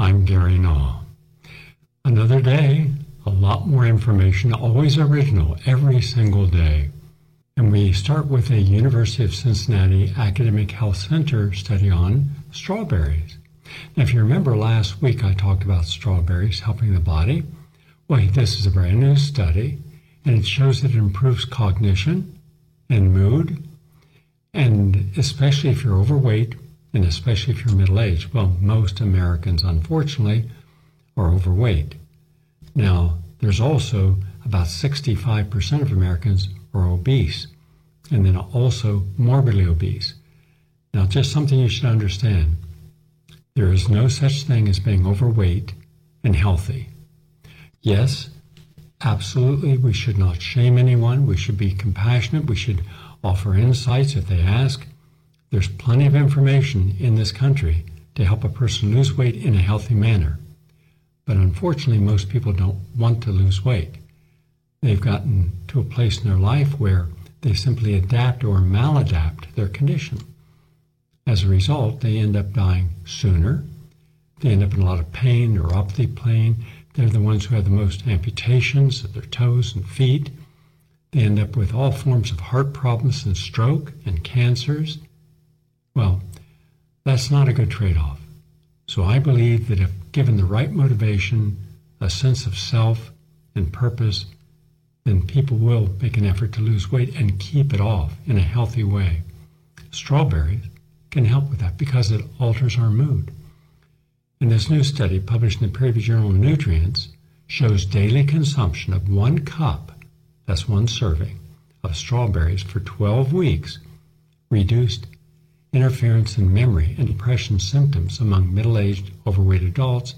I'm Gary Null. Another day, a lot more information, always original, every single day. And we start with a University of Cincinnati Academic Health Center study on strawberries. Now, if you remember last week, I talked about strawberries helping the body. Well, this is a brand new study, and it shows that it improves cognition and mood, and especially if you're overweight, and especially if you're middle aged. Well, most Americans, unfortunately, are overweight. Now, there's also about 65% of Americans are obese, and then also morbidly obese. Now, just something you should understand there is no such thing as being overweight and healthy. Yes, absolutely, we should not shame anyone. We should be compassionate. We should offer insights if they ask. There's plenty of information in this country to help a person lose weight in a healthy manner. But unfortunately, most people don't want to lose weight. They've gotten to a place in their life where they simply adapt or maladapt their condition. As a result, they end up dying sooner. They end up in a lot of pain, neuropathy pain. They're the ones who have the most amputations of their toes and feet. They end up with all forms of heart problems and stroke and cancers well, that's not a good trade off. So I believe that if given the right motivation, a sense of self and purpose, then people will make an effort to lose weight and keep it off in a healthy way. Strawberries can help with that because it alters our mood. And this new study, published in the peer reviewed Journal of Nutrients, shows daily consumption of one cup, that's one serving, of strawberries for 12 weeks reduced interference in memory and depression symptoms among middle aged, overweight adults,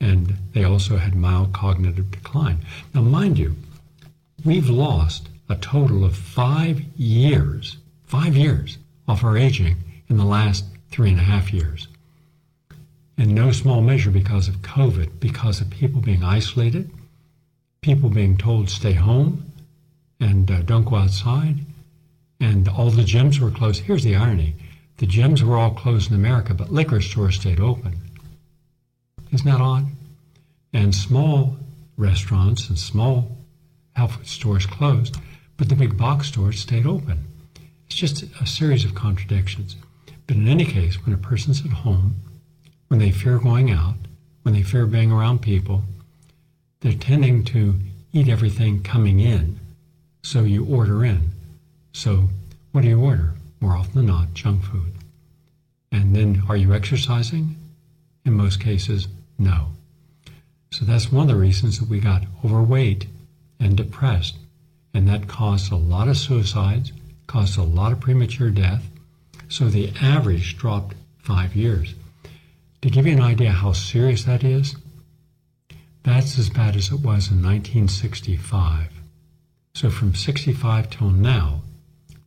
and they also had mild cognitive decline. Now, mind you, we've lost a total of five years, five years off our aging in the last three and a half years. In no small measure because of COVID, because of people being isolated, people being told stay home and uh, don't go outside, and all the gyms were closed. Here's the irony the gyms were all closed in America, but liquor stores stayed open. Isn't that odd? And small restaurants and small health stores closed, but the big box stores stayed open. It's just a series of contradictions. But in any case, when a person's at home, when they fear going out, when they fear being around people, they're tending to eat everything coming in. So you order in. So, what do you order? More often than not, junk food. And then, are you exercising? In most cases, no. So that's one of the reasons that we got overweight and depressed. And that caused a lot of suicides, caused a lot of premature death. So the average dropped five years. To give you an idea how serious that is, that's as bad as it was in 1965. So from 65 till now,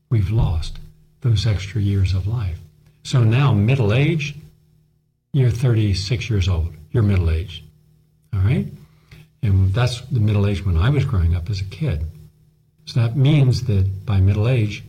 we've lost those extra years of life. So now, middle age, you're 36 years old. You're middle aged. All right? And that's the middle age when I was growing up as a kid. So that means that by middle age,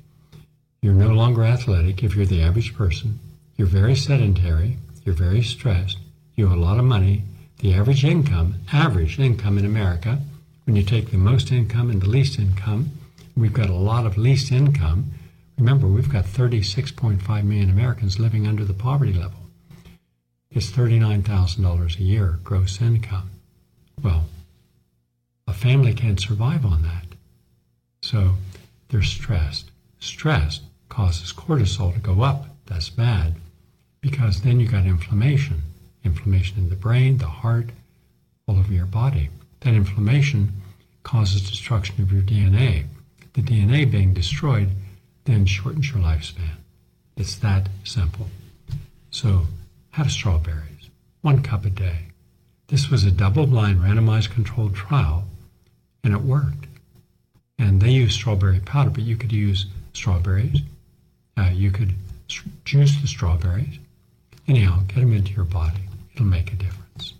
you're no longer athletic if you're the average person. You're very sedentary. You're very stressed. You have a lot of money. The average income, average income in America, when you take the most income and the least income, we've got a lot of least income Remember, we've got 36.5 million Americans living under the poverty level. It's $39,000 a year gross income. Well, a family can't survive on that. So they're stressed. Stress causes cortisol to go up. That's bad because then you got inflammation. Inflammation in the brain, the heart, all over your body. That inflammation causes destruction of your DNA. The DNA being destroyed then shortens your lifespan. It's that simple. So, have strawberries, one cup a day. This was a double blind, randomized controlled trial, and it worked. And they used strawberry powder, but you could use strawberries. Uh, you could juice the strawberries. Anyhow, get them into your body. It'll make a difference.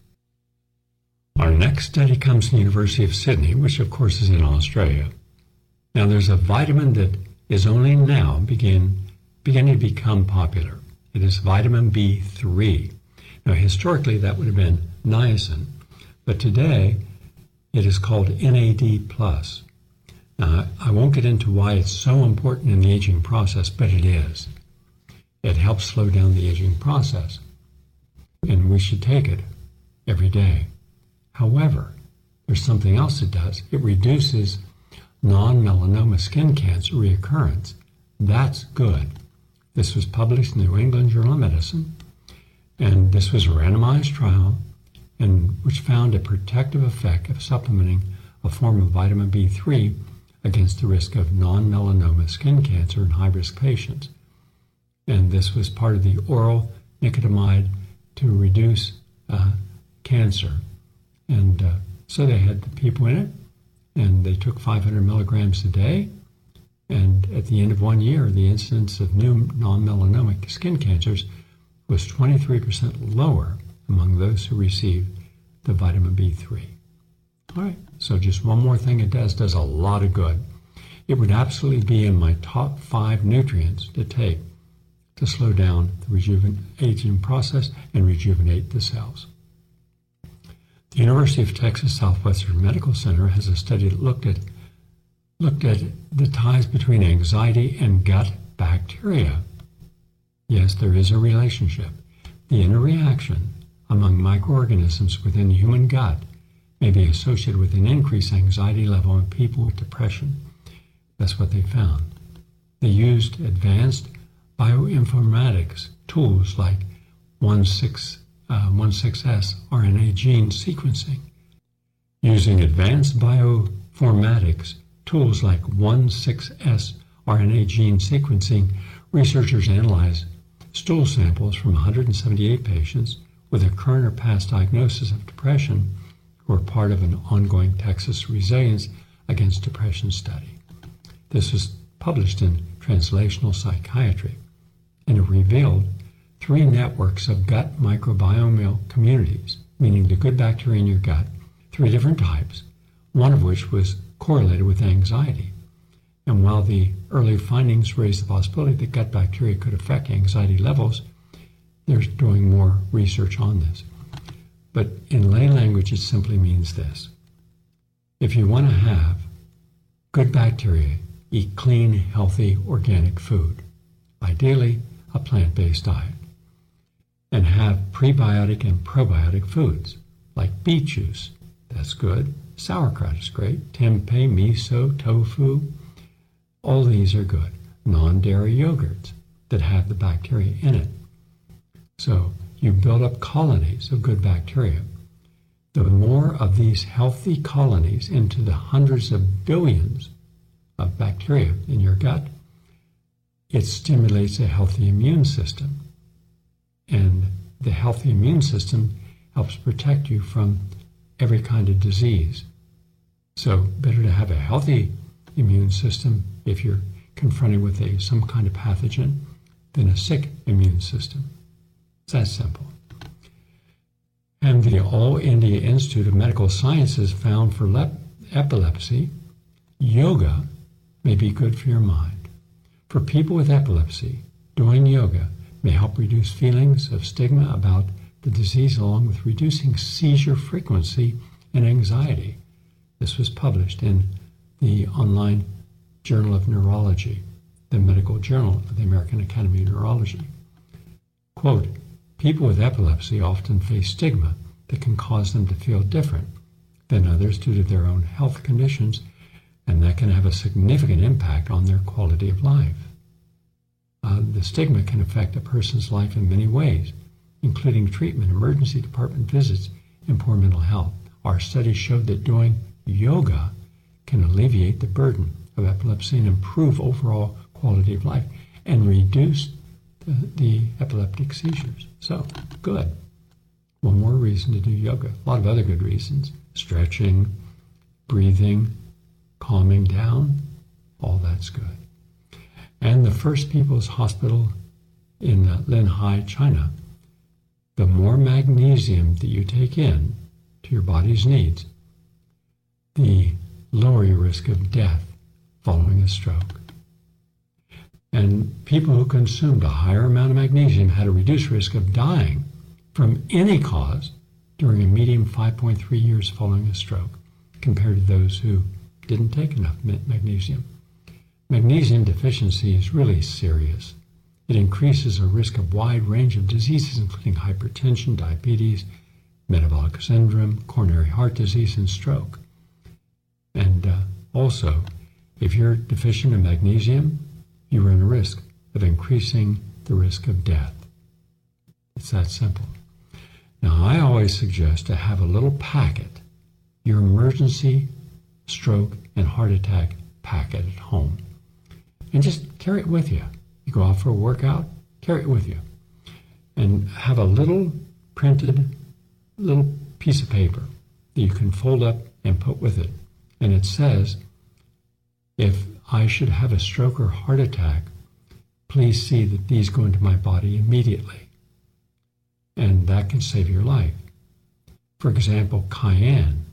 Our next study comes from the University of Sydney, which of course is in Australia. Now, there's a vitamin that is only now begin, beginning to become popular. It is vitamin B3. Now, historically, that would have been niacin, but today it is called NAD+. Now, I won't get into why it's so important in the aging process, but it is. It helps slow down the aging process, and we should take it every day. However, there's something else it does. It reduces non-melanoma skin cancer reoccurrence. That's good. This was published in the New England Journal of Medicine, and this was a randomized trial, and which found a protective effect of supplementing a form of vitamin B3 against the risk of non-melanoma skin cancer in high-risk patients. And this was part of the oral nicotinamide to reduce uh, cancer. And uh, so they had the people in it, and they took 500 milligrams a day. And at the end of one year, the incidence of new non melanomic skin cancers was 23% lower among those who received the vitamin B3. All right, so just one more thing it does, does a lot of good. It would absolutely be in my top five nutrients to take to slow down the rejuvenation process and rejuvenate the cells. The University of Texas Southwestern Medical Center has a study that looked at looked at the ties between anxiety and gut bacteria. Yes, there is a relationship. The interaction among microorganisms within the human gut may be associated with an increased anxiety level in people with depression. That's what they found. They used advanced bioinformatics tools like 16, uh, 16S RNA gene sequencing. Using advanced bioinformatics tools like 16S RNA gene sequencing, researchers analyzed stool samples from 178 patients with a current or past diagnosis of depression who are part of an ongoing Texas Resilience Against Depression study. This was published in Translational Psychiatry, and it revealed three networks of gut microbiome communities, meaning the good bacteria in your gut, three different types, one of which was correlated with anxiety. And while the early findings raised the possibility that gut bacteria could affect anxiety levels, they're doing more research on this. But in lay language, it simply means this. If you want to have good bacteria, eat clean, healthy, organic food, ideally a plant-based diet, and have prebiotic and probiotic foods like beet juice, that's good, sauerkraut is great, tempeh, miso, tofu, all these are good. Non-dairy yogurts that have the bacteria in it. So you build up colonies of good bacteria. The more of these healthy colonies into the hundreds of billions of bacteria in your gut, it stimulates a healthy immune system. And the healthy immune system helps protect you from every kind of disease. So, better to have a healthy immune system if you're confronted with a some kind of pathogen than a sick immune system. It's that simple. And the All India Institute of Medical Sciences found for lep- epilepsy, yoga may be good for your mind. For people with epilepsy, doing yoga may help reduce feelings of stigma about the disease along with reducing seizure frequency and anxiety. This was published in the online Journal of Neurology, the medical journal of the American Academy of Neurology. Quote, People with epilepsy often face stigma that can cause them to feel different than others due to their own health conditions, and that can have a significant impact on their quality of life. Uh, the stigma can affect a person's life in many ways, including treatment, emergency department visits, and poor mental health. Our studies showed that doing yoga can alleviate the burden of epilepsy and improve overall quality of life and reduce the, the epileptic seizures. So, good. One more reason to do yoga. A lot of other good reasons stretching, breathing, calming down, all that's good. And the First People's Hospital in uh, Linhai, China. The more magnesium that you take in to your body's needs, the lower your risk of death following a stroke. And people who consumed a higher amount of magnesium had a reduced risk of dying from any cause during a median 5.3 years following a stroke compared to those who didn't take enough magnesium. Magnesium deficiency is really serious. It increases a risk of wide range of diseases, including hypertension, diabetes, metabolic syndrome, coronary heart disease, and stroke. And uh, also, if you're deficient in magnesium, you run a risk of increasing the risk of death. It's that simple. Now, I always suggest to have a little packet, your emergency stroke and heart attack packet at home, and just carry it with you. You go out for a workout, carry it with you, and have a little printed little piece of paper that you can fold up and put with it. And it says, if I should have a stroke or heart attack, please see that these go into my body immediately. And that can save your life. For example, cayenne,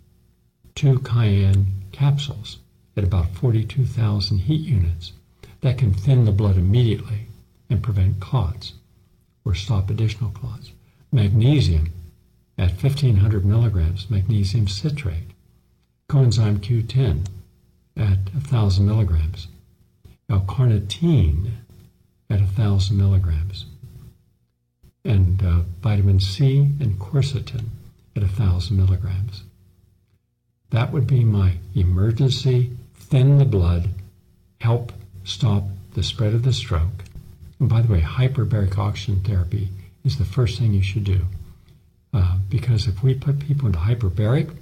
two cayenne capsules at about 42,000 heat units that can thin the blood immediately and prevent clots or stop additional clots. Magnesium at 1500 milligrams, magnesium citrate. Coenzyme Q10 at 1000 milligrams. L-carnitine at 1000 milligrams. And uh, vitamin C and quercetin at 1000 milligrams. That would be my emergency, thin the blood, help stop the spread of the stroke. And by the way, hyperbaric oxygen therapy is the first thing you should do. Uh, because if we put people into hyperbaric,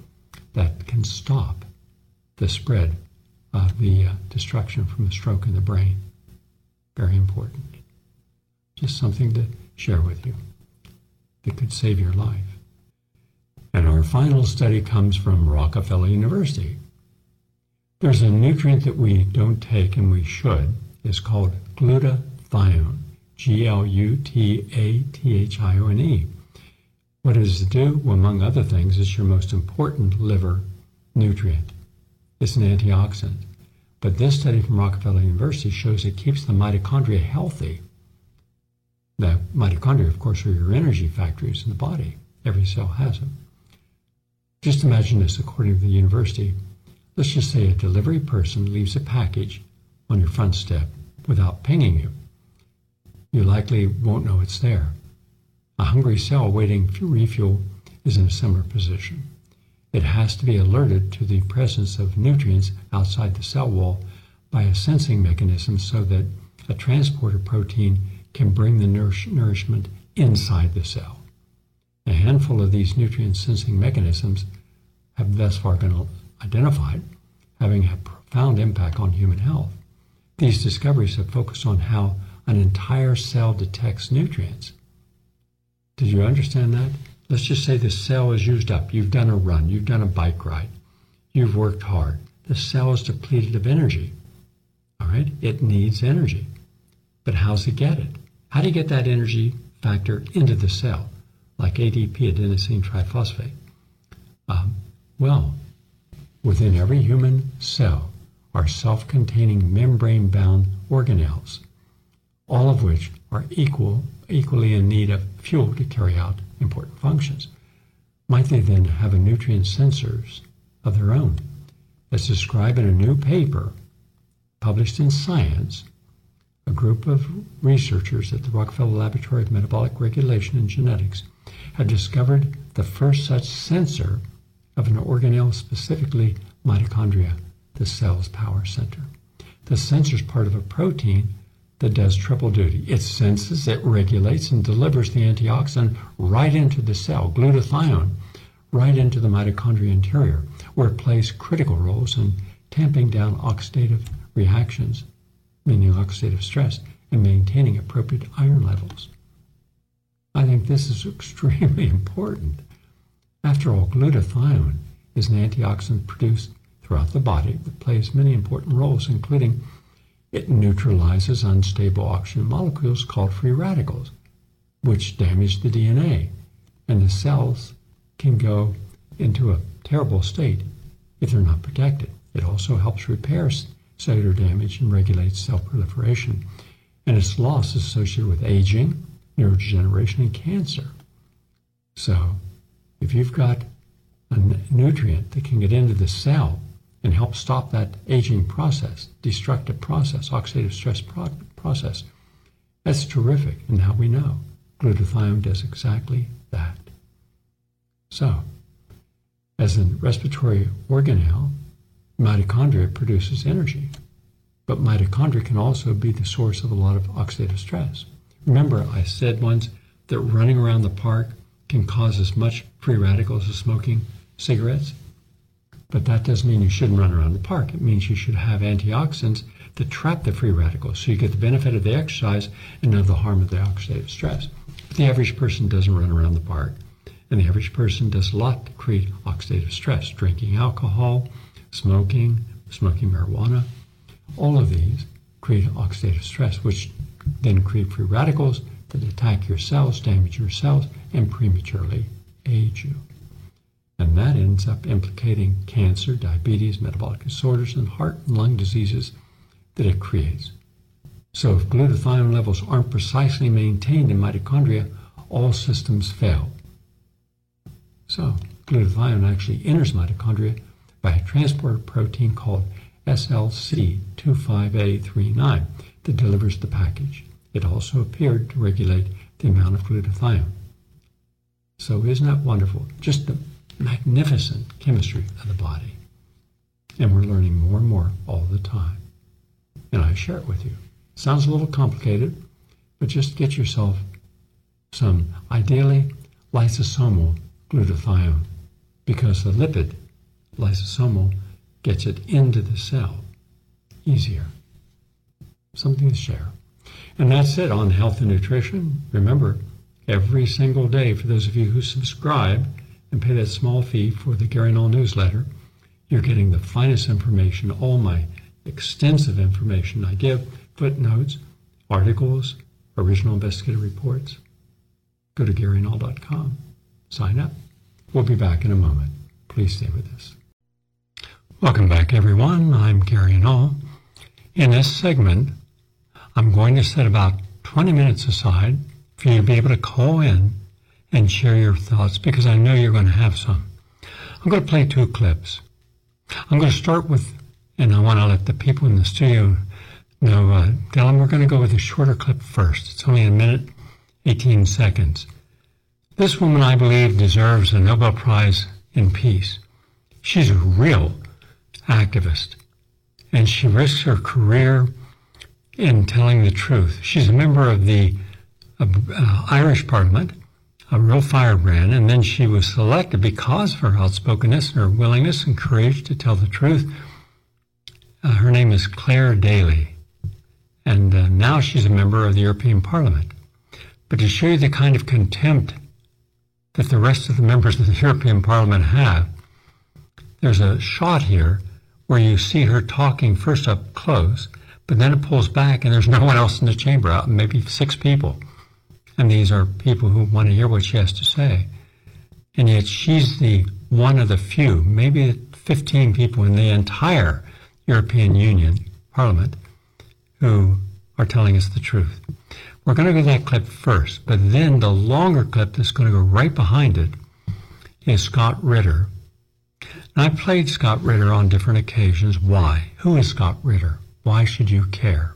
that can stop the spread of the uh, destruction from the stroke in the brain. Very important. Just something to share with you that could save your life. And our final study comes from Rockefeller University. There's a nutrient that we don't take and we should. It's called glutathione, G L U T A T H I O N E. What does it do? Well, among other things, it's your most important liver nutrient. It's an antioxidant. But this study from Rockefeller University shows it keeps the mitochondria healthy. The mitochondria, of course, are your energy factories in the body. Every cell has them. Just imagine this according to the university. Let's just say a delivery person leaves a package on your front step without pinging you. You likely won't know it's there. A hungry cell waiting for refuel is in a similar position. It has to be alerted to the presence of nutrients outside the cell wall by a sensing mechanism so that a transporter protein can bring the nourish- nourishment inside the cell. A handful of these nutrient sensing mechanisms have thus far been identified, having a profound impact on human health. These discoveries have focused on how an entire cell detects nutrients. Did you understand that? Let's just say the cell is used up. You've done a run, you've done a bike ride, you've worked hard. The cell is depleted of energy. All right? It needs energy. But how's it get it? How do you get that energy factor into the cell? like ADP, adenosine triphosphate? Um, well, within every human cell are self containing membrane bound organelles, all of which are equal, equally in need of fuel to carry out important functions. Might they then have a nutrient sensors of their own? As described in a new paper published in Science, a group of researchers at the Rockefeller Laboratory of Metabolic Regulation and Genetics have discovered the first such sensor of an organelle, specifically mitochondria, the cell's power center. The sensor is part of a protein that does triple duty. It senses, it regulates, and delivers the antioxidant right into the cell, glutathione, right into the mitochondria interior, where it plays critical roles in tamping down oxidative reactions, meaning oxidative stress, and maintaining appropriate iron levels. I think this is extremely important. After all, glutathione is an antioxidant produced throughout the body that plays many important roles, including it neutralizes unstable oxygen molecules called free radicals, which damage the DNA, and the cells can go into a terrible state if they're not protected. It also helps repair cellular damage and regulates cell proliferation, and its loss is associated with aging, neurodegeneration, and cancer. So, if you've got a nutrient that can get into the cell and help stop that aging process, destructive process, oxidative stress pro- process, that's terrific. And now we know glutathione does exactly that. So, as a respiratory organelle, mitochondria produces energy. But mitochondria can also be the source of a lot of oxidative stress. Remember, I said once that running around the park can cause as much free radicals as smoking cigarettes? But that doesn't mean you shouldn't run around the park. It means you should have antioxidants to trap the free radicals so you get the benefit of the exercise and of the harm of the oxidative stress. But the average person doesn't run around the park. And the average person does a lot to create oxidative stress drinking alcohol, smoking, smoking marijuana. All of these create oxidative stress, which then create free radicals that attack your cells, damage your cells, and prematurely age you. And that ends up implicating cancer, diabetes, metabolic disorders, and heart and lung diseases that it creates. So if glutathione levels aren't precisely maintained in mitochondria, all systems fail. So glutathione actually enters mitochondria by a transporter protein called SLC25A39 that delivers the package. It also appeared to regulate the amount of glutathione. So isn't that wonderful? Just the magnificent chemistry of the body. And we're learning more and more all the time. And I share it with you. Sounds a little complicated, but just get yourself some ideally liposomal glutathione because the lipid liposomal gets it into the cell easier. Something to share. And that's it on health and nutrition. Remember, every single day, for those of you who subscribe and pay that small fee for the Gary Null newsletter, you're getting the finest information, all my extensive information I give, footnotes, articles, original investigative reports. Go to GaryNull.com. Sign up. We'll be back in a moment. Please stay with us. Welcome back, everyone. I'm Gary Null. In this segment, I'm going to set about 20 minutes aside for you to be able to call in and share your thoughts because I know you're going to have some. I'm going to play two clips. I'm going to start with, and I want to let the people in the studio know, uh, Dylan, we're going to go with a shorter clip first. It's only a minute, 18 seconds. This woman, I believe, deserves a Nobel Prize in Peace. She's a real activist, and she risks her career in telling the truth. She's a member of the uh, Irish Parliament, a real firebrand, and then she was selected because of her outspokenness and her willingness and courage to tell the truth. Uh, her name is Clare Daly, and uh, now she's a member of the European Parliament. But to show you the kind of contempt that the rest of the members of the European Parliament have, there's a shot here where you see her talking first up close, but then it pulls back and there's no one else in the chamber, out maybe six people. And these are people who want to hear what she has to say. And yet she's the one of the few, maybe 15 people in the entire European Union Parliament who are telling us the truth. We're going to go to that clip first, but then the longer clip that's going to go right behind it is Scott Ritter. I played Scott Ritter on different occasions. Why? Who is Scott Ritter? Why should you care?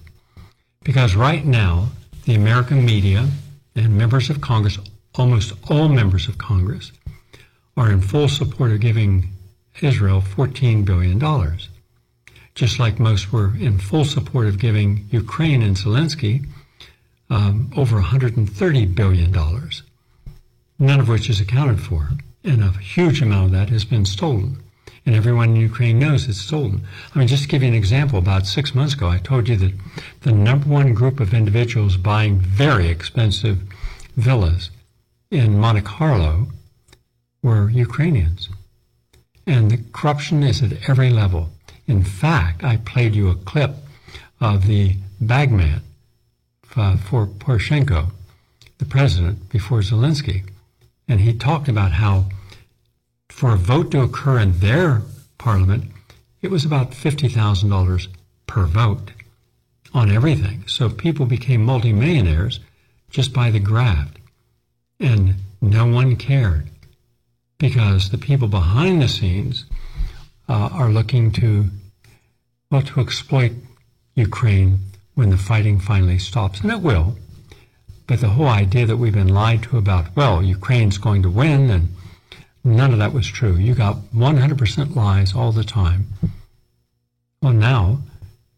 Because right now, the American media and members of Congress, almost all members of Congress, are in full support of giving Israel $14 billion. Just like most were in full support of giving Ukraine and Zelensky um, over $130 billion, none of which is accounted for. And a huge amount of that has been stolen and everyone in Ukraine knows it's stolen. I mean, just to give you an example, about six months ago, I told you that the number one group of individuals buying very expensive villas in Monte Carlo were Ukrainians. And the corruption is at every level. In fact, I played you a clip of the bagman uh, for Poroshenko, the president, before Zelensky. And he talked about how for a vote to occur in their parliament, it was about $50,000 per vote on everything. So people became multimillionaires just by the graft. And No one cared because the people behind the scenes uh, are looking to, well, to exploit Ukraine when the fighting finally stops, and it will. But the whole idea that we've been lied to about, well, Ukraine's going to win, and none of that was true. You got 100% lies all the time. Well, now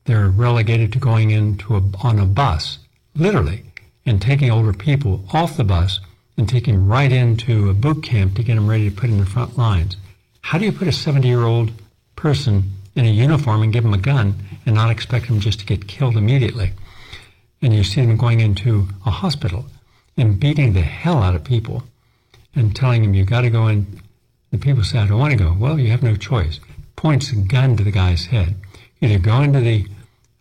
they're relegated to going into a, on a bus, literally, and taking older people off the bus and taking them right into a boot camp to get them ready to put in the front lines. How do you put a 70 year old person in a uniform and give them a gun and not expect them just to get killed immediately? And you see them going into a hospital and beating the hell out of people and telling him, you got to go in. The people say, I don't want to go. Well, you have no choice. Points a gun to the guy's head. Either go into the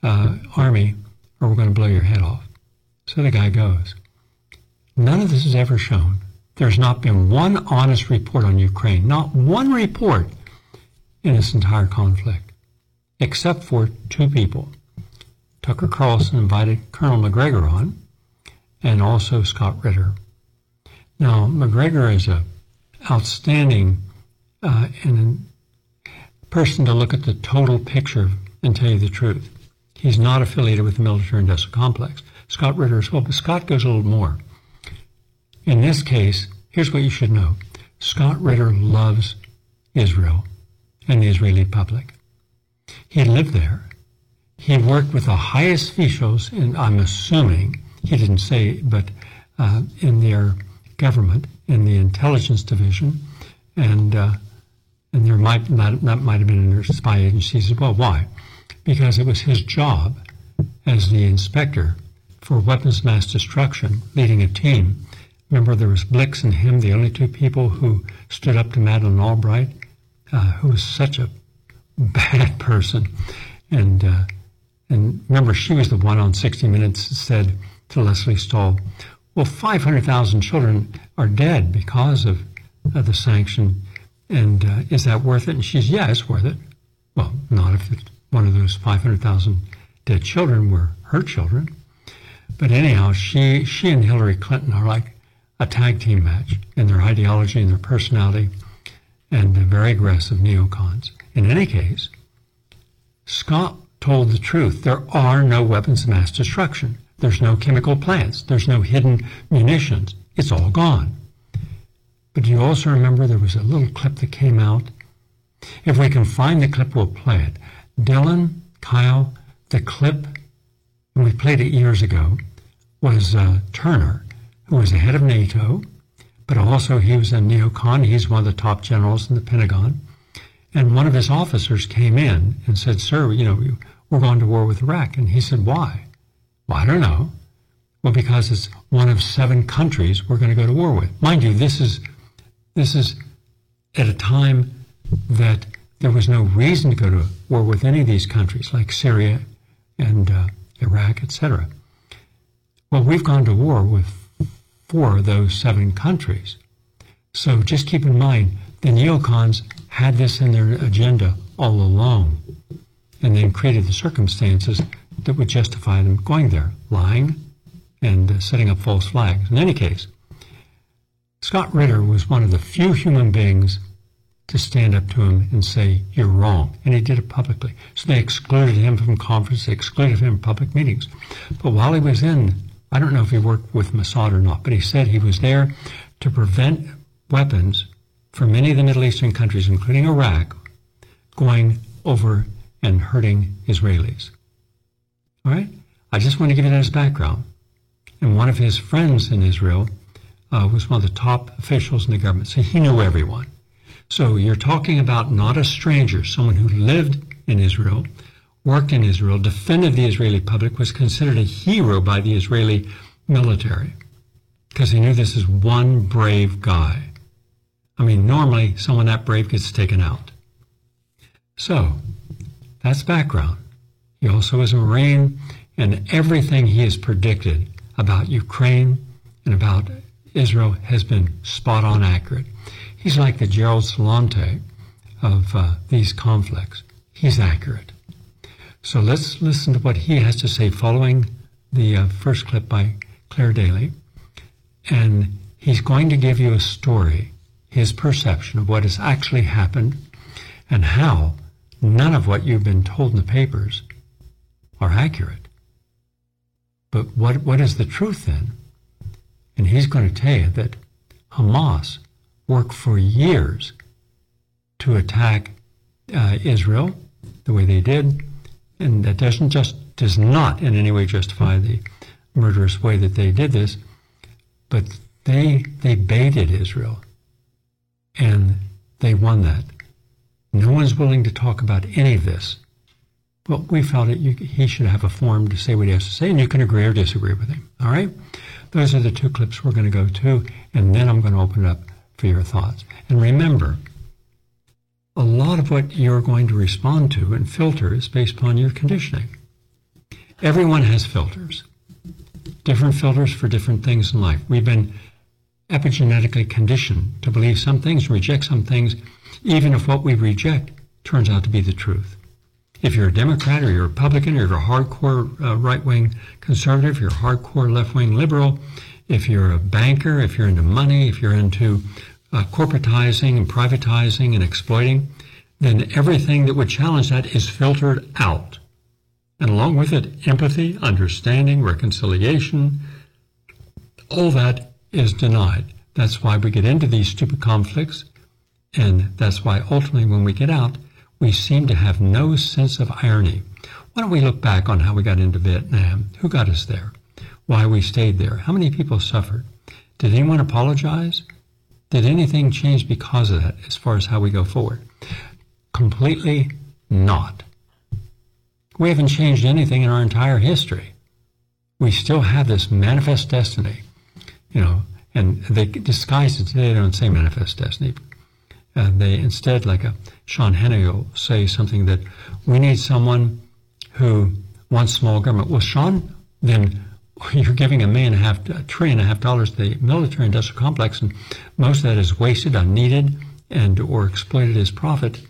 uh, army or we're going to blow your head off. So the guy goes. None of this is ever shown. There's not been one honest report on Ukraine, not one report in this entire conflict, except for two people. Tucker Carlson invited Colonel Macgregor on, and also Scott Ritter. Now, Macgregor is a outstanding uh, and person to look at the total picture and tell you the truth. He's not affiliated with the military industrial complex. Scott Ritter is well, but Scott goes a little more. In this case, here's what you should know Scott Ritter loves Israel and the Israeli public. He lived there. He worked with the highest officials, and I'm assuming, he didn't say, but uh, in their government, in the intelligence division, and uh, and there might not, that might have been their spy agencies as well. Why? Because it was his job as the inspector for weapons mass destruction, leading a team Remember, there was Blix and him, the only two people who stood up to Madeleine Albright, uh, who was such a bad person. And uh, and remember, she was the one on 60 Minutes that said to Lesley Stahl, "Well, 500,000 children are dead because of, of the sanction, and uh, is that worth it?" And she's, "Yeah, it's worth it." Well, not if one of those 500,000 dead children were her children. But anyhow, she she and Hillary Clinton are like a tag team match in their ideology and their personality and the very aggressive neocons. In any case, Scott told the truth. There are no weapons of mass destruction. There's no chemical plants. There's no hidden munitions. It's all gone. But you also remember there was a little clip that came out? If we can find the clip, we'll play it. Dylan, Kyle, the clip, and we played it years ago, was uh, Turner who was the head of NATO, but also he was a neocon. He's one of the top generals in the Pentagon. And one of his officers came in and said, Sir, you know, we're going to war with Iraq. And he said, Why? Well, I don't know. Well, because it's one of seven countries we're going to go to war with. Mind you, this is this is at a time that there was no reason to go to war with any of these countries, like Syria and uh, Iraq, etc. Well, we've gone to war with four of those seven countries. So just keep in mind, the neocons had this in their agenda all along and then created the circumstances that would justify them going there, lying and uh, setting up false flags. In any case, Scott Ritter was one of the few human beings to stand up to him and say, You're wrong. And he did it publicly. So they excluded him from conferences, they excluded him from public meetings. But while he was in I don't know if he worked with Mossad or not, but he said he was there to prevent weapons from many of the Middle Eastern countries, including Iraq, going over and hurting Israelis. All right? I just want to give you that as background. And one of his friends in Israel uh, was one of the top officials in the government, so he knew everyone. So you're talking about not a stranger, someone who lived in Israel, worked in Israel, defended the Israeli public, was considered a hero by the Israeli military because he knew this is one brave guy. I mean, normally someone that brave gets taken out. So, that's background. He also is a Marine, and everything he has predicted about Ukraine and about Israel has been spot on accurate. He's like the Gerald Celente of uh, these conflicts. He's accurate. So let's listen to what he has to say following the uh, first clip by Clare Daly. And He's going to give you a story, his perception of what has actually happened and how none of what you've been told in the papers are accurate. But what, what is the truth then? And he's going to tell you that Hamas worked for years to attack uh, Israel the way they did, and that doesn't just does not in any way justify the murderous way that they did this, but they they baited Israel, and they won that. No one's willing to talk about any of this. Well, we felt that he should have a forum to say what he has to say, and you can agree or disagree with him. All right? Those are the two clips we're going to go to, and then I'm going to open it up for your thoughts. And remember, a lot of what you're going to respond to and filter is based upon your conditioning. Everyone has filters, different filters for different things in life. We've been epigenetically conditioned to believe some things, reject some things, even if what we reject turns out to be the truth. If you're a Democrat or you're a Republican or you're a hardcore uh, right wing conservative, you're a hardcore left wing liberal, if you're a banker, if you're into money, if you're into uh, corporatizing and privatizing and exploiting, then everything that would challenge that is filtered out. And along with it, empathy, understanding, reconciliation, all that is denied. That's why we get into these stupid conflicts. And that's why ultimately, when we get out, we seem to have no sense of irony. Why don't we look back on how we got into Vietnam? Who got us there? Why we stayed there? How many people suffered? Did anyone apologize? Did anything change because of that as far as how we go forward? Completely not. We haven't changed anything in our entire history. We still have this manifest destiny, you know, and they disguise it. They don't say manifest destiny. Uh, they instead, like a Sean Hannity will say something that we need someone who wants small government. Well, Sean, then you're giving a million and a half, a trillion and a half dollars to the military industrial complex, and most of that is wasted, unneeded, and or exploited as profit.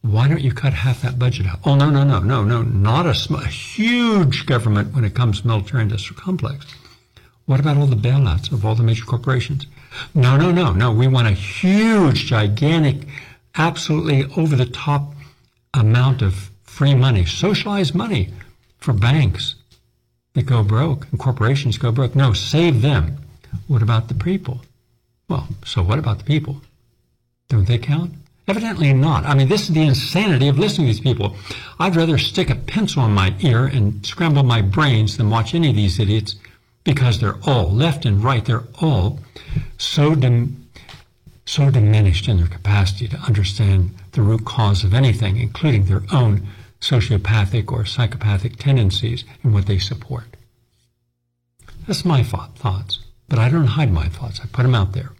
Why don't you cut half that budget out? Oh no, no, no, no, no, not a, sm- a huge government when it comes to military industrial complex. What about all the bailouts of all the major corporations? No, no, no, no. We want a huge, gigantic, absolutely over the top amount of free money, socialized money for banks that go broke and corporations go broke. No, save them. What about the people? Well, so what about the people? Don't they count? Evidently not. I mean, this is the insanity of listening to these people. I'd rather stick a pencil in my ear and scramble my brains than watch any of these idiots because they're all, left and right, they're all so, dim, so diminished in their capacity to understand the root cause of anything, including their own sociopathic or psychopathic tendencies and what they support. That's my thoughts, but I don't hide my thoughts. I put them out there.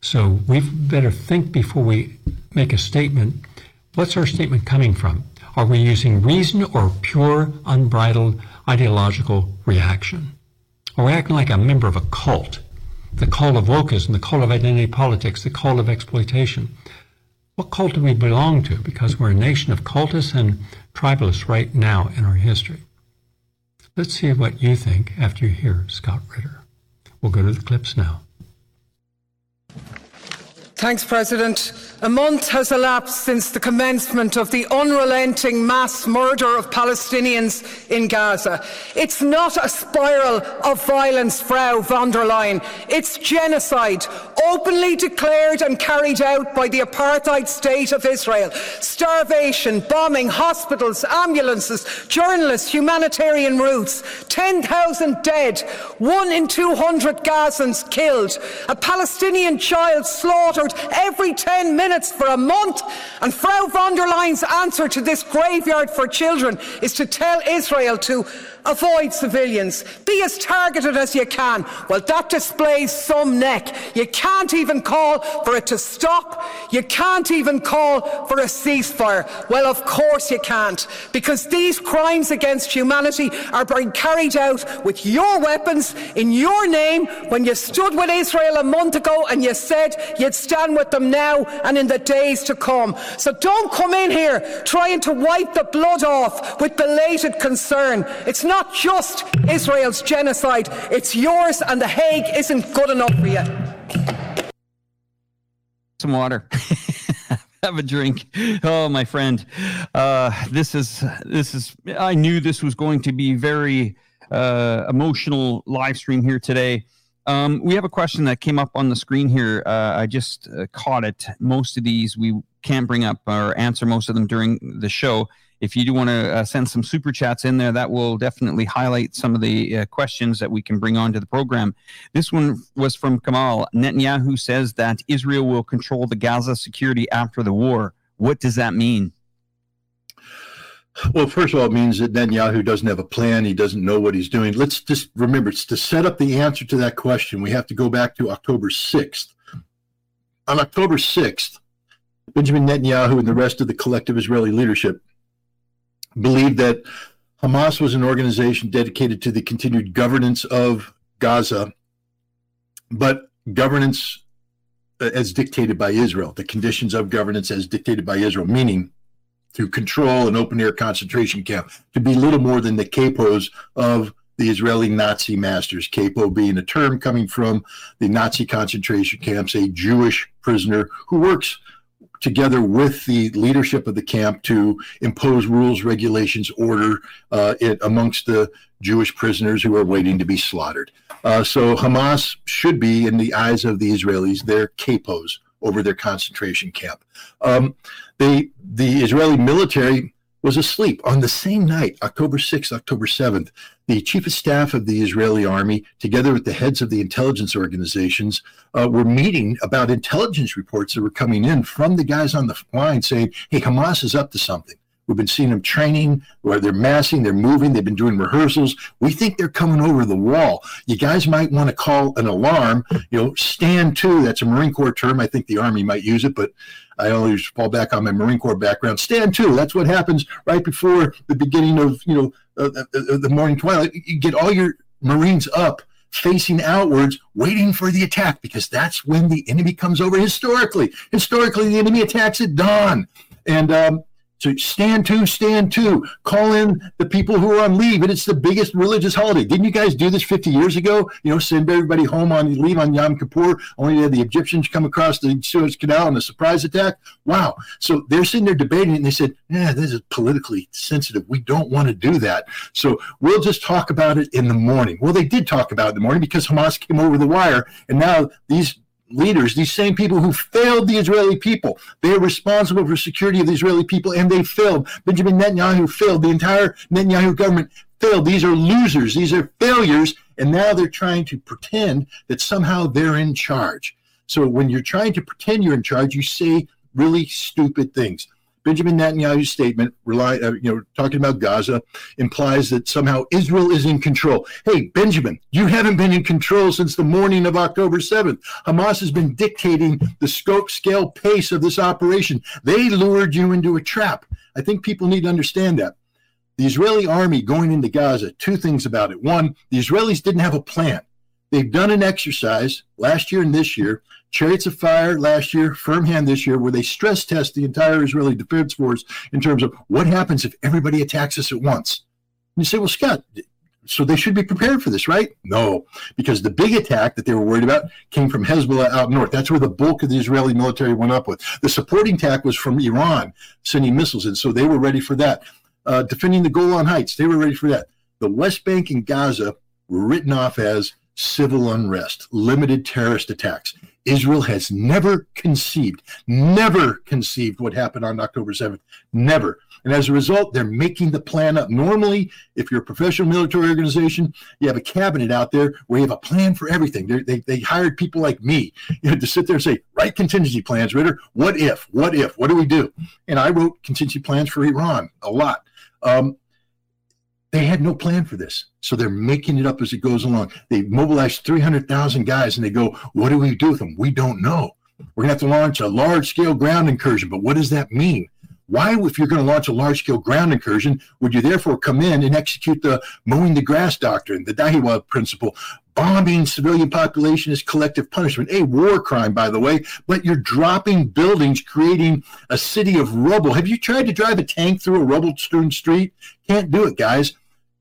So we better think before we make a statement. What's our statement coming from? Are we using reason or pure, unbridled ideological reaction? Are we acting like a member of a cult? The cult of wokeism, the cult of identity politics, the cult of exploitation. What cult do we belong to? Because we're a nation of cultists and tribalists right now in our history. Let's see what you think after you hear Scott Ritter. We'll go to the clips now. Thanks, President. A month has elapsed since the commencement of the unrelenting mass murder of Palestinians in Gaza. It's not a spiral of violence, Frau von der Leyen. It's genocide, openly declared and carried out by the apartheid state of Israel. Starvation, bombing, hospitals, ambulances, journalists, humanitarian routes. 10,000 dead, one in 200 Gazans killed, a Palestinian child slaughtered every 10 minutes for a month. And Frau von der Leyen's answer to this graveyard for children is to tell Israel to avoid civilians, be as targeted as you can. Well, that displays some neck. You can't even call for it to stop. You can't even call for a ceasefire. Well, of course you can't, because these crimes against humanity are being carried out with your weapons in your name when you stood with Israel a month ago and you said you'd stand with them now and in the days to come. So don't come in here trying to wipe the blood off with belated concern. It's not just Israel's genocide, it's yours, and The Hague isn't good enough for you. Some water. Have a drink. Oh, my friend. Uh, this is this is. I knew this was going to be very uh, emotional live stream here today. Um, we have a question that came up on the screen here. Uh, I just uh, caught it. Most of these we can't bring up or answer most of them during the show. If you do want to uh, send some super chats in there, that will definitely highlight some of the uh, questions that we can bring onto the program. This one was from Kamal. Netanyahu says that Israel will control the Gaza security after the war. What does that mean? Well, first of all, it means that Netanyahu doesn't have a plan. He doesn't know what he's doing. Let's just remember to set up the answer to that question. We have to go back to October 6th. On October 6th, Benjamin Netanyahu and the rest of the collective Israeli leadership believed that Hamas was an organization dedicated to the continued governance of Gaza, but governance uh, as dictated by Israel, the conditions of governance as dictated by Israel, meaning to control an open air concentration camp, to be little more than the capos of the Israeli Nazi masters, capo being a term coming from the Nazi concentration camps, a Jewish prisoner who works together with the leadership of the camp to impose rules, regulations, order uh, it, amongst the Jewish prisoners who are waiting to be slaughtered. Uh, so Hamas should be, in the eyes of the Israelis, their capos over their concentration camp. Um, they, the Israeli military was asleep on the same night, October 6th, October 7th. The chief of staff of the Israeli army, together with the heads of the intelligence organizations, uh, were meeting about intelligence reports that were coming in from the guys on the line saying, hey, Hamas is up to something. We've been seeing them training, where they're massing, they're moving, they've been doing rehearsals. We think they're coming over the wall. You guys might want to call an alarm, you know, stand to. That's a Marine Corps term. I think the Army might use it, but I always fall back on my Marine Corps background. Stand to. That's what happens right before the beginning of, you know, uh, uh, uh the morning twilight. You get all your Marines up facing outwards, waiting for the attack, because that's when the enemy comes over historically. Historically, the enemy attacks at dawn. And um, so stand to, stand to. Call in the people who are on leave, and it's the biggest religious holiday. Didn't you guys do this 50 years ago? You know, send everybody home on leave on Yom Kippur. Only had the Egyptians come across the Suez Canal in a surprise attack. Wow. So they're sitting there debating, and they said, "Yeah, this is politically sensitive. We don't want to do that. So we'll just talk about it in the morning." Well, they did talk about it in the morning because Hamas came over the wire, and now these leaders, these same people who failed the Israeli people. They are responsible for security of the Israeli people, and they failed. Benjamin Netanyahu failed. The entire Netanyahu government failed. These are losers. These are failures. And now they're trying to pretend that somehow they're in charge. So when you're trying to pretend you're in charge, you say really stupid things. Benjamin Netanyahu's statement, rely, uh, you know, talking about Gaza, implies that somehow Israel is in control. Hey, Benjamin, you haven't been in control since the morning of October 7th. Hamas has been dictating the scope, scale, pace of this operation. They lured you into a trap. I think people need to understand that. The Israeli army going into Gaza, two things about it. One, the Israelis didn't have a plan. They've done an exercise last year and this year Chariots of Fire last year, Firm Hand this year, where they stress test the entire Israeli Defense Force in terms of what happens if everybody attacks us at once. And you say, well, Scott, so they should be prepared for this, right? No, because the big attack that they were worried about came from Hezbollah out north. That's where the bulk of the Israeli military went up with. The supporting attack was from Iran sending missiles in, so they were ready for that. Uh, defending the Golan Heights, they were ready for that. The West Bank and Gaza were written off as civil unrest, limited terrorist attacks. Israel has never conceived, never conceived what happened on October 7th. Never. And as a result, they're making the plan up. Normally, if you're a professional military organization, you have a cabinet out there where you have a plan for everything. They're, they they hired people like me you know, to sit there and say, write contingency plans, Ritter. What if? What if? What do we do? And I wrote contingency plans for Iran a lot. Um, they had no plan for this. So they're making it up as it goes along. They mobilized 300,000 guys and they go, What do we do with them? We don't know. We're going to have to launch a large scale ground incursion. But what does that mean? Why, if you're going to launch a large scale ground incursion, would you therefore come in and execute the mowing the grass doctrine, the Dahiya principle? Bombing civilian population is collective punishment, a war crime, by the way, but you're dropping buildings, creating a city of rubble. Have you tried to drive a tank through a rubble strewn street? Can't do it, guys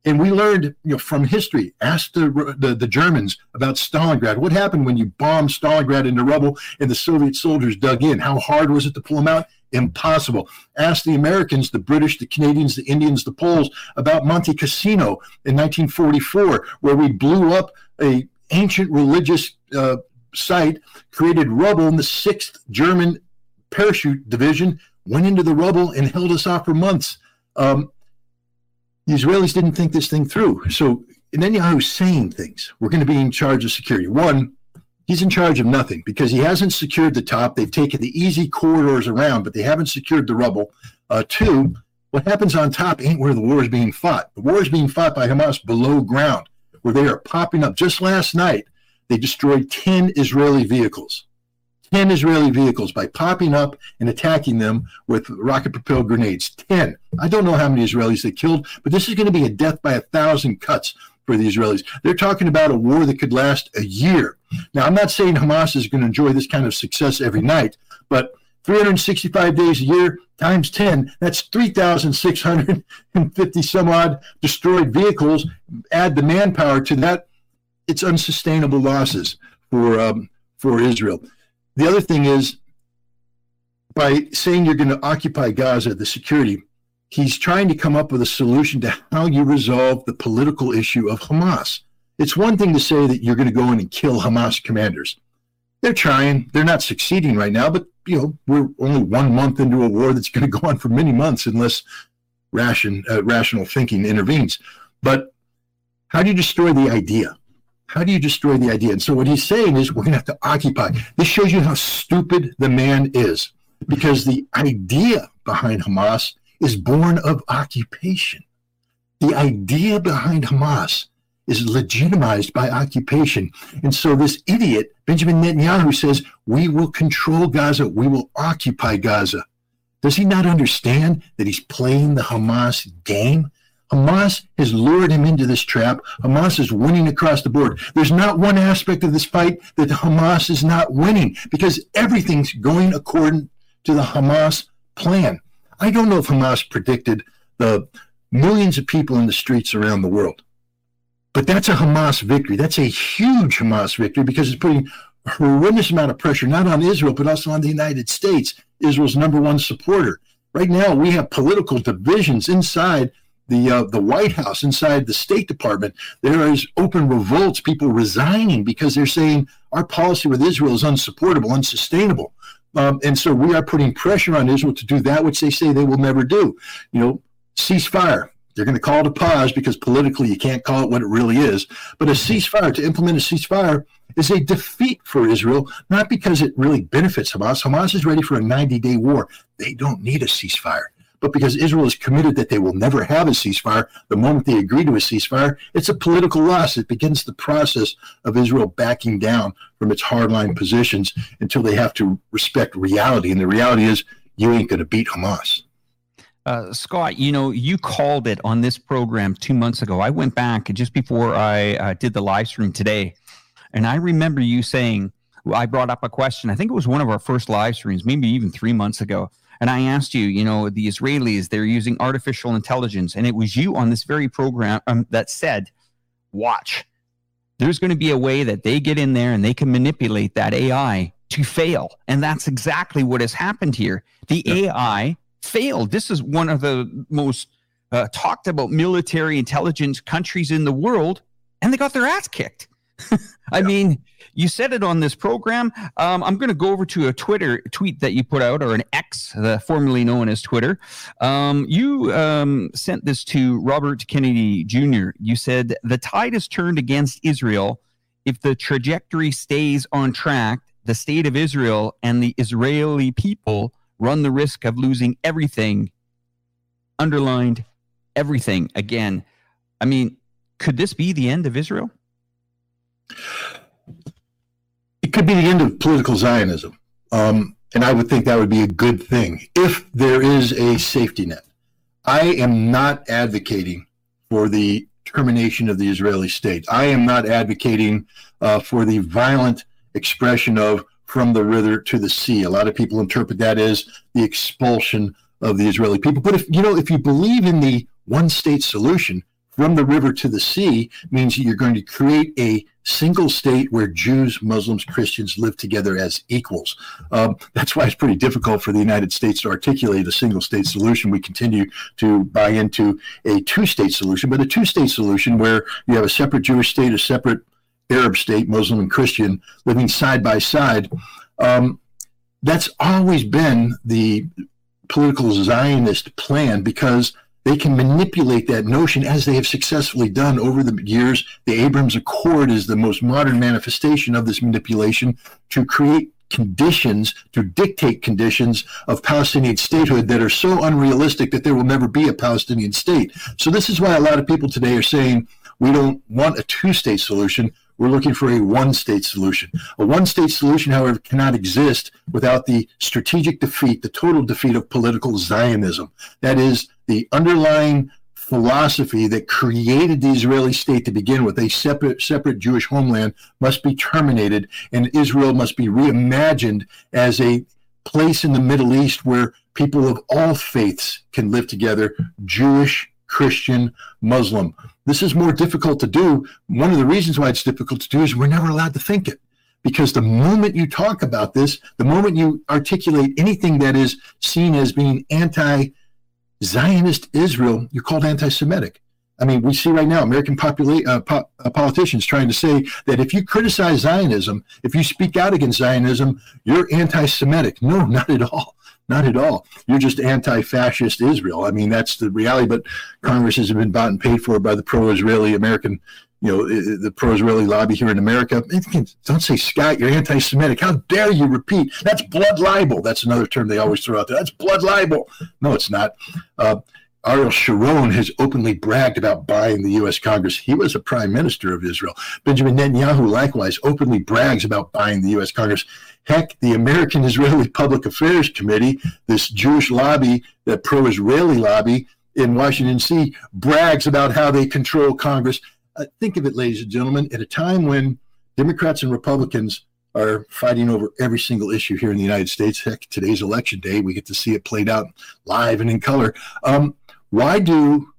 And we learned, you know, from history. Ask the, the, the Germans about Stalingrad. What happened when you bombed Stalingrad into rubble and the Soviet soldiers dug in? How hard was it to pull them out? Impossible. Ask the Americans, the British, the Canadians, the Indians, the Poles about Monte Cassino in 1944, where we blew up a ancient religious uh, site, created rubble, and the Sixth German Parachute Division went into the rubble and held us off for months. Um, the Israelis didn't think this thing through. So Netanyahu's saying things. We're going to be in charge of security. One, he's in charge of nothing because he hasn't secured the top. They've taken the easy corridors around, but they haven't secured the rubble. Uh, two, what happens on top ain't where the war is being fought. The war is being fought by Hamas below ground, where they are popping up. Just last night, they destroyed 10 Israeli vehicles. 10 Israeli vehicles by popping up and attacking them with rocket propelled grenades. 10. I don't know how many Israelis they killed, but this is going to be a death by a thousand cuts for the Israelis. They're talking about a war that could last a year. Now, I'm not saying Hamas is going to enjoy this kind of success every night, but 365 days a year times 10, that's 3,650 some odd destroyed vehicles. Add the manpower to that, it's unsustainable losses for um, for Israel. The other thing is, by saying you're going to occupy Gaza, the security, he's trying to come up with a solution to how you resolve the political issue of Hamas. It's one thing to say that you're going to go in and kill Hamas commanders. They're trying. They're not succeeding right now, but you know we're only one month into a war that's going to go on for many months unless ration, uh, rational thinking intervenes. But how do you destroy the idea? How do you destroy the idea? And so what he's saying is we're going to have to occupy. This shows you how stupid the man is because the idea behind Hamas is born of occupation. The idea behind Hamas is legitimized by occupation. And so this idiot, Benjamin Netanyahu, says, We will control Gaza, we will occupy Gaza. Does he not understand that he's playing the Hamas game? Hamas has lured him into this trap. Hamas is winning across the board. There's not one aspect of this fight that Hamas is not winning because everything's going according to the Hamas plan. I don't know if Hamas predicted the millions of people in the streets around the world, but that's a Hamas victory. That's a huge Hamas victory because it's putting a horrendous amount of pressure not on Israel, but also on the United States, Israel's number one supporter. Right now, we have political divisions inside the uh, the White House, inside the State Department, there is open revolts, people resigning because they're saying our policy with Israel is unsupportable, unsustainable. Um, and so we are putting pressure on Israel to do that which they say they will never do. You know, ceasefire. They're going to call it a pause because politically you can't call it what it really is. But a ceasefire, to implement a ceasefire, is a defeat for Israel, not because it really benefits Hamas. Hamas is ready for a 90 day war. They don't need a ceasefire but because Israel is committed that they will never have a ceasefire, the moment they agree to a ceasefire, it's a political loss. It begins the process of Israel backing down from its hardline positions until they have to respect reality. And the reality is, you ain't going to beat Hamas. Uh, Scott, you know, you called it on this program two months ago. I went back just before I uh, did the live stream today, and I remember you saying, I brought up a question. I think it was one of our first live streams, maybe even three months ago. And I asked you, you know, the Israelis, they're using artificial intelligence. And it was you on this very program um, that said, watch, there's going to be a way that they get in there and they can manipulate that AI to fail. And that's exactly what has happened here. The AI failed. This is one of the most uh, talked about military intelligence countries in the world, and they got their ass kicked. I mean, you said it on this program. Um, I'm going to go over to a Twitter tweet that you put out, or an X, the formerly known as Twitter. Um, you um, sent this to Robert Kennedy Jr. You said the tide has turned against Israel. If the trajectory stays on track, the state of Israel and the Israeli people run the risk of losing everything. Underlined everything again. I mean, could this be the end of Israel? It could be the end of political Zionism. Um, and I would think that would be a good thing if there is a safety net. I am not advocating for the termination of the Israeli state. I am not advocating uh, for the violent expression of from the river to the sea. A lot of people interpret that as the expulsion of the Israeli people. But if you know, if you believe in the one state solution, from the river to the sea means that you're going to create a single state where Jews, Muslims, Christians live together as equals. Um, that's why it's pretty difficult for the United States to articulate a single state solution. We continue to buy into a two state solution, but a two state solution where you have a separate Jewish state, a separate Arab state, Muslim and Christian, living side by side. Um, that's always been the political Zionist plan because they can manipulate that notion as they have successfully done over the years. The Abraham Accord is the most modern manifestation of this manipulation to create conditions, to dictate conditions of Palestinian statehood that are so unrealistic that there will never be a Palestinian state. So, this is why a lot of people today are saying we don't want a two state solution. We're looking for a one state solution. A one state solution, however, cannot exist without the strategic defeat, the total defeat of political Zionism. That is, the underlying philosophy that created the Israeli state to begin with, a separate, separate Jewish homeland, must be terminated, and Israel must be reimagined as a place in the Middle East where people of all faiths can live together Jewish, Christian, Muslim. This is more difficult to do. One of the reasons why it's difficult to do is we're never allowed to think it. Because the moment you talk about this, the moment you articulate anything that is seen as being anti Zionist Israel, you're called anti Semitic. I mean, we see right now American popula- uh, po- uh, politicians trying to say that if you criticize Zionism, if you speak out against Zionism, you're anti Semitic. No, not at all. Not at all. You're just anti-fascist Israel. I mean, that's the reality. But Congress has been bought and paid for by the pro-Israeli American, you know, the pro-Israeli lobby here in America. Don't say Scott, you're anti-Semitic. How dare you repeat? That's blood libel. That's another term they always throw out there. That's blood libel. No, it's not. Uh, Ariel Sharon has openly bragged about buying the U.S. Congress. He was a prime minister of Israel. Benjamin Netanyahu likewise openly brags about buying the U.S. Congress. Heck, the American Israeli Public Affairs Committee, this Jewish lobby, that pro Israeli lobby in Washington, D.C., brags about how they control Congress. Uh, think of it, ladies and gentlemen, at a time when Democrats and Republicans are fighting over every single issue here in the United States. Heck, today's election day, we get to see it played out live and in color. Um, why do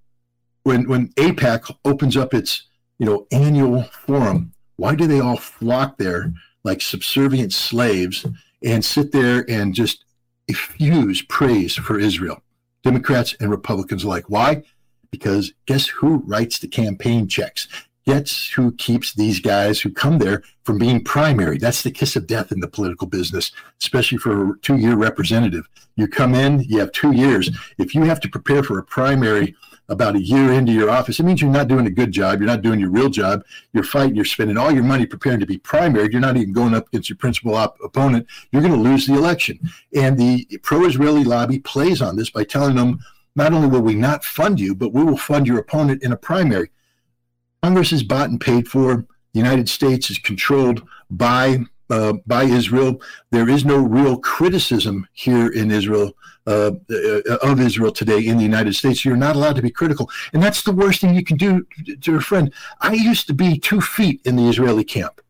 when when AIPAC opens up its you know annual forum, why do they all flock there like subservient slaves and sit there and just effuse praise for Israel? Democrats and Republicans alike. Why? Because guess who writes the campaign checks? Guess who keeps these guys who come there from being primary? That's the kiss of death in the political business, especially for a two year representative. You come in, you have two years. If you have to prepare for a primary about a year into your office, it means you're not doing a good job. You're not doing your real job. You're fighting, you're spending all your money preparing to be primary. You're not even going up against your principal op- opponent. You're going to lose the election. And the pro Israeli lobby plays on this by telling them, not only will we not fund you, but we will fund your opponent in a primary. Congress is bought and paid for. The United States is controlled by uh, by Israel. There is no real criticism here in Israel uh, uh, of Israel today in the United States. You're not allowed to be critical, and that's the worst thing you can do to a friend. I used to be two feet in the Israeli camp.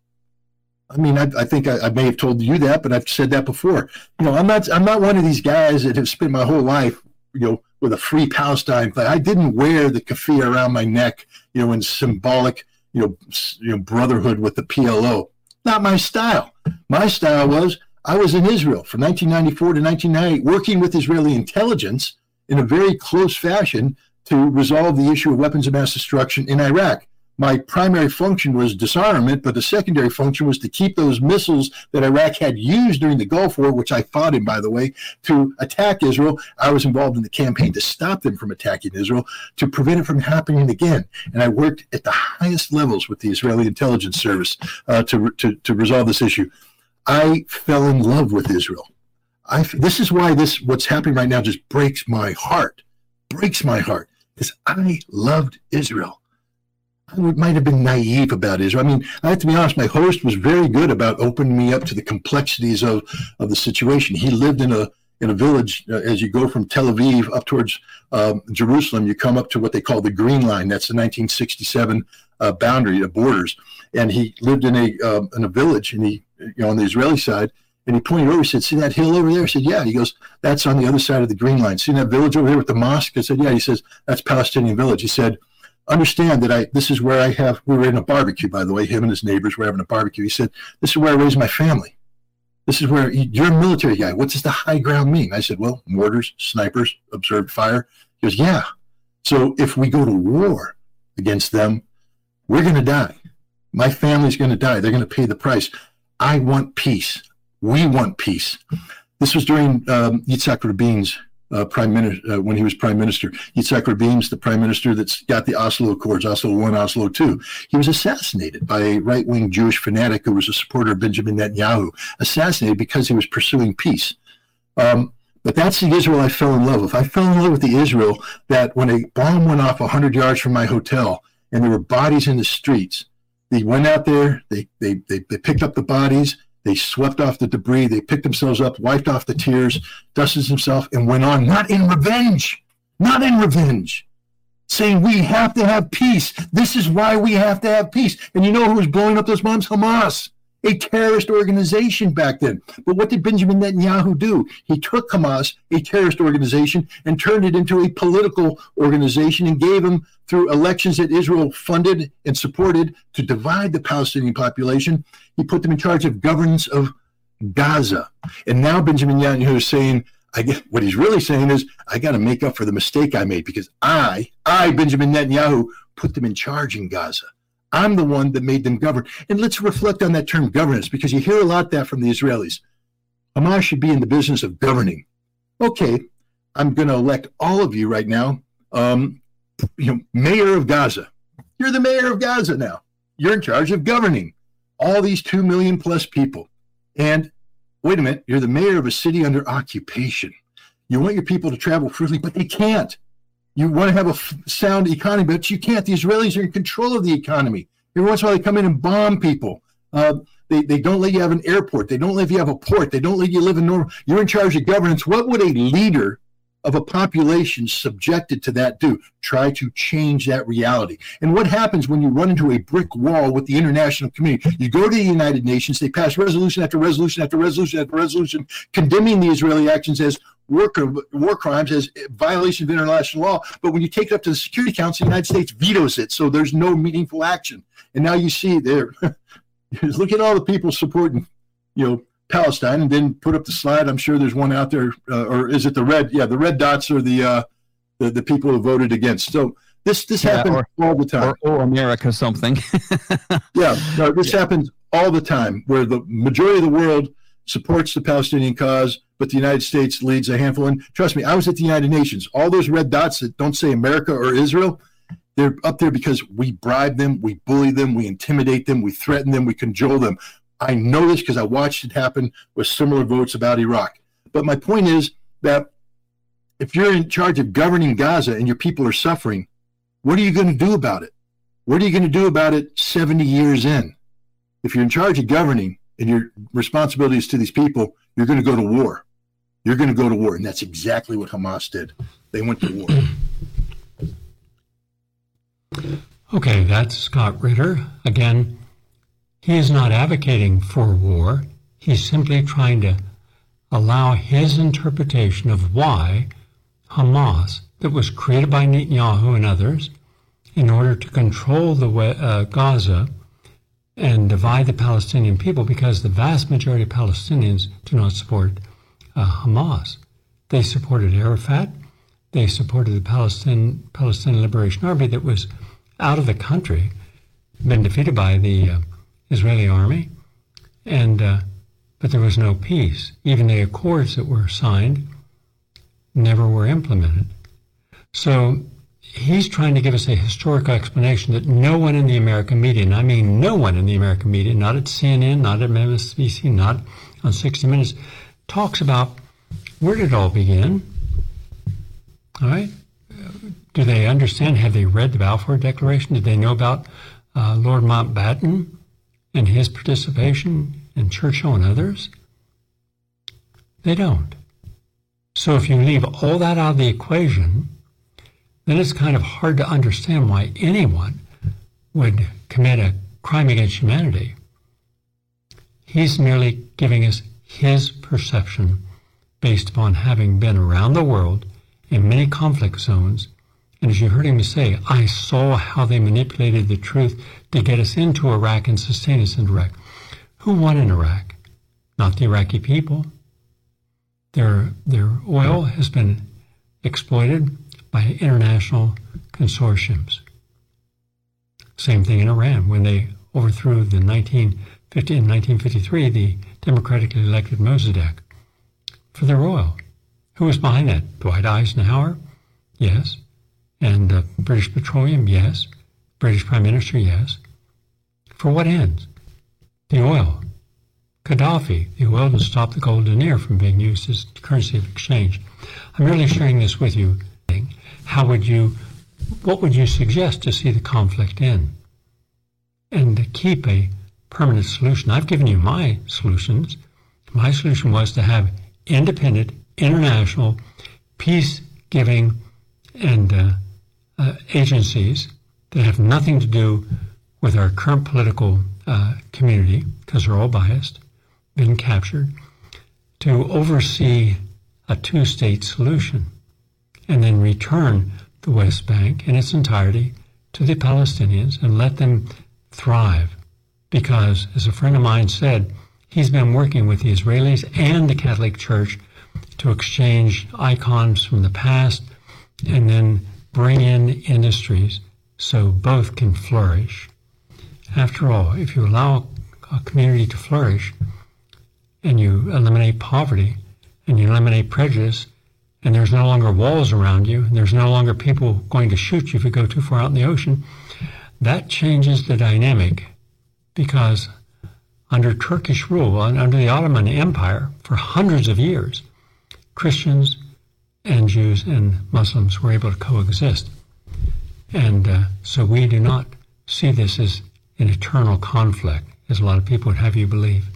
I mean, I, I think I, I, may have told you that, but I've said that before. You know, I'm not I'm not one of these guys that have spent my whole life, you know, with a free Palestine. I didn't wear the keffiyeh around my neck, you know, in symbolic, you know, you know, brotherhood with the PLO. Not my style. My style was I was in Israel from 1994 to 1998, working with Israeli intelligence in a very close fashion to resolve the issue of weapons of mass destruction in Iraq my primary function was disarmament, but the secondary function was to keep those missiles that Iraq had used during the Gulf War, which I fought in, by the way, to attack Israel. I was involved in the campaign to stop them from attacking Israel, to prevent it from happening again. And I worked at the highest levels with the Israeli intelligence service uh, to, to, to resolve this issue. I fell in love with Israel. I, this is why this what's happening right now just breaks my heart, breaks my heart, because I loved Israel. I might have been naive about Israel. I mean, I have to be honest, my host was very good about opening me up to the complexities of, of the situation. He lived in a in a village uh, as you go from Tel Aviv up towards um, Jerusalem, you come up to what they call the Green Line. That's the 1967 uh, boundary, the borders. And he lived in a uh, in a village, and he you know on the Israeli side, and he pointed over. He said, "See that hill over there?" I said, "Yeah." He goes, "That's on the other side of the Green Line. See that village over there with the mosque?" I said, "Yeah." He says, "That's Palestinian village." He said understand that I this is where I have we were in a barbecue, by the way. Him and his neighbors were having a barbecue. He said, This is where I raised my family. This is where you're a military guy. What does the high ground mean? I said, Well, mortars, snipers, observed fire. He goes, Yeah. So if we go to war against them, we're gonna die. My family's gonna die. They're gonna pay the price. I want peace. We want peace. This was during um, Yitzhak Rabin's uh, prime minister uh, when he was prime minister. Yitzhak Rabin's the prime minister that's got the Oslo Accords, Oslo One, Oslo Two. He was assassinated by a right-wing Jewish fanatic who was a supporter of Benjamin Netanyahu. Assassinated because he was pursuing peace. Um, but that's the Israel I fell in love with. I fell in love with the Israel that when a bomb went off 100 yards from my hotel and there were bodies in the streets, they went out there, they, they, they, they picked up the bodies, they swept off the debris. They picked themselves up, wiped off the tears, dusted themselves, and went on, not in revenge, not in revenge, saying we have to have peace. This is why we have to have peace. And you know who was blowing up those bombs? Hamas a terrorist organization back then. But what did Benjamin Netanyahu do? He took Hamas, a terrorist organization, and turned it into a political organization and gave them, through elections that Israel funded and supported to divide the Palestinian population, he put them in charge of governance of Gaza. And now Benjamin Netanyahu is saying, I get what he's really saying is, I got to make up for the mistake I made because I, I, Benjamin Netanyahu, put them in charge in Gaza. I'm the one that made them govern. And let's reflect on that term governance because you hear a lot that from the Israelis. Hamas should be in the business of governing. Okay, I'm going to elect all of you right now, um, you know, mayor of Gaza. You're the mayor of Gaza now. You're in charge of governing all these two million plus people. And wait a minute, you're the mayor of a city under occupation. You want your people to travel freely, but they can't. You want to have a f- sound economy, but you can't. The Israelis are in control of the economy. Every once in a while, they come in and bomb people. Uh, they, they don't let you have an airport. They don't let you have a port. They don't let you live in normal. You're in charge of governance. What would a leader of a population subjected to that do? Try to change that reality. And what happens when you run into a brick wall with the international community? You go to the United Nations, they pass resolution after resolution after resolution after resolution condemning the Israeli actions as war, war crimes as violation of international law. But when you take it up to the Security Council, the United States vetoes it. So there's no meaningful action. And now you see there, look at all the people supporting, you know, Palestine, and then put up the slide. I'm sure there's one out there, uh, or is it the red? Yeah, the red dots are the uh, the, the people who voted against. So this this yeah, happens or, all the time. Or, or America something. yeah, no, this yeah. happens all the time, where the majority of the world supports the Palestinian cause, but the United States leads a handful. And trust me, I was at the United Nations. All those red dots that don't say America or Israel, they're up there because we bribe them, we bully them, we intimidate them, we threaten them, we cajole them. I know this because I watched it happen with similar votes about Iraq. But my point is that if you're in charge of governing Gaza and your people are suffering, what are you going to do about it? What are you going to do about it 70 years in? If you're in charge of governing and your responsibility is to these people, you're going to go to war. You're going to go to war. And that's exactly what Hamas did. They went to war. Okay, that's Scott Ritter. Again, he is not advocating for war. He's simply trying to allow his interpretation of why Hamas, that was created by Netanyahu and others, in order to control the uh, Gaza and divide the Palestinian people, because the vast majority of Palestinians do not support uh, Hamas. They supported Arafat. They supported the Palestine, Palestinian Liberation Army that was out of the country, been defeated by the uh, Israeli army, and uh, but there was no peace. Even the accords that were signed never were implemented. So he's trying to give us a historical explanation that no one in the American media, and I mean no one in the American media, not at CNN, not at MSNBC, not on 60 Minutes, talks about where did it all begin. All right? Do they understand? Have they read the Balfour Declaration? Did they know about uh, Lord Mountbatten? And his participation in Churchill and others? They don't. So if you leave all that out of the equation, then it's kind of hard to understand why anyone would commit a crime against humanity. He's merely giving us his perception based upon having been around the world in many conflict zones And as you heard him say, I saw how they manipulated the truth to get us into Iraq and sustain us in Iraq. Who won in Iraq? Not the Iraqi people. Their, their oil has been exploited by international consortiums. Same thing in Iran when they overthrew the 1950, in 1953 the democratically elected Mossadegh for their oil. Who was behind that? Dwight Eisenhower? Yes. And uh, British Petroleum? Yes. British Prime Minister? Yes. For what ends? The oil. Gaddafi, the oil to stop the gold dinar from being used as currency of exchange. I'm merely sharing this with you. How would you, what would you suggest to see the conflict end? And to keep a permanent solution. I've given you my solutions. My solution was to have independent, international, peace giving, and uh, uh, agencies that have nothing to do with our current political uh, community, because they're all biased, been captured, to oversee a two state solution and then return the West Bank in its entirety to the Palestinians and let them thrive. Because, as a friend of mine said, he's been working with the Israelis and the Catholic Church to exchange icons from the past and then bring in industries so both can flourish. After all, if you allow a community to flourish and you eliminate poverty and you eliminate prejudice, and there's no longer walls around you, and there's no longer people going to shoot you if you go too far out in the ocean, that changes the dynamic because under Turkish rule, and under the Ottoman Empire, for hundreds of years, Christians and Jews and Muslims were able to coexist. And uh, so we do not see this as an eternal conflict, as a lot of people would have you believe.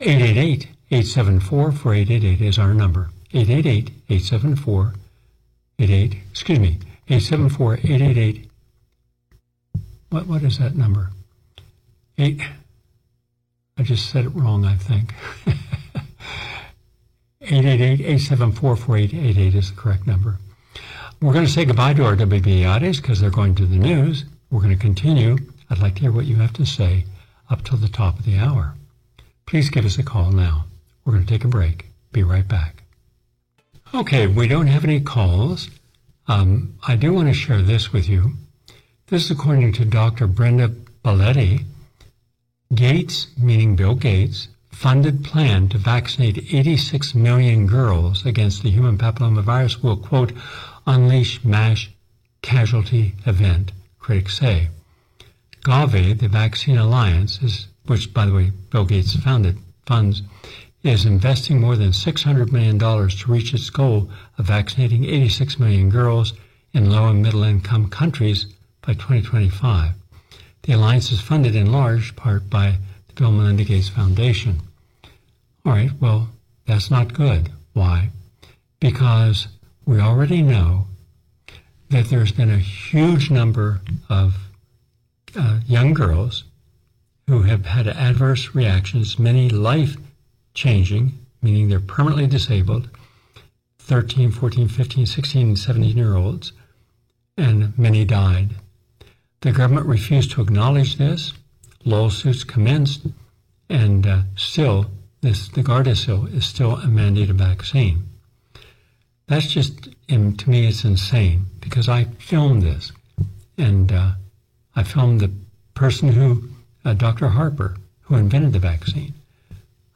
888 874 4888 is our number. 888 874 88, excuse me, 874 888. What, what is that number? 8. I just said it wrong, I think. 888-874-4888 is the correct number. We're going to say goodbye to our WBAIs because they're going to the news. We're going to continue. I'd like to hear what you have to say up till the top of the hour. Please give us a call now. We're going to take a break. Be right back. Okay, we don't have any calls. Um, I do want to share this with you. This is according to Dr. Brenda Baletti, Gates, meaning Bill Gates, funded plan to vaccinate 86 million girls against the human papillomavirus will, quote, unleash mass casualty event, critics say. Gavi, the Vaccine Alliance, is, which, by the way, Bill Gates founded, funds, is investing more than $600 million to reach its goal of vaccinating 86 million girls in low and middle income countries by 2025. The alliance is funded in large part by the Bill and Melinda Gates Foundation. All right, well, that's not good. Why? Because we already know that there's been a huge number of uh, young girls who have had adverse reactions, many life changing, meaning they're permanently disabled, 13, 14, 15, 16, 17 year olds, and many died. The government refused to acknowledge this. Lawsuits commenced, and uh, still, this, the Gardasil is still a mandated vaccine. That's just, to me, it's insane because I filmed this, and uh, I filmed the person who, uh, Dr. Harper, who invented the vaccine.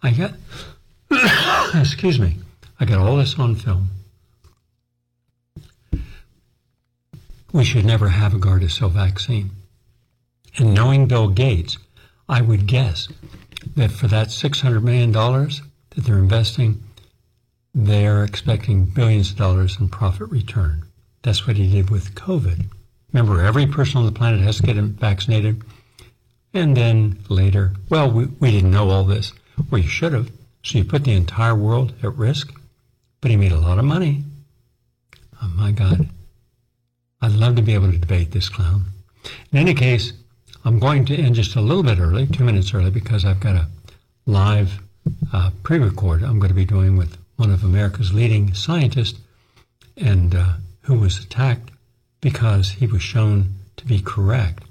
I got, excuse me, I got all this on film. we should never have a Gardasil vaccine. And knowing Bill Gates, I would guess that for that $600 million that they're investing, they are expecting billions of dollars in profit return. That's what he did with COVID. Remember, every person on the planet has to get vaccinated. And then later, well, we, we didn't know all this. Well, you should have. So you put the entire world at risk. But he made a lot of money. Oh, my God. I'd love to be able to debate this clown. In any case, I'm going to end just a little bit early, two minutes early, because I've got a live uh, pre-record I'm going to be doing with one of America's leading scientists, and uh, who was attacked because he was shown to be correct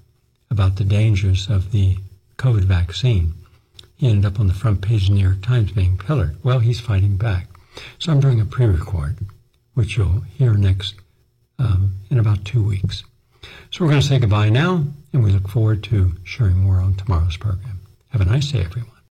about the dangers of the COVID vaccine. He ended up on the front page of the New York Times being pillared. Well, he's fighting back. So I'm doing a pre-record, which you'll hear next um, in about two weeks. So we're going to say goodbye now, and we look forward to sharing more on tomorrow's program. Have a nice day, everyone.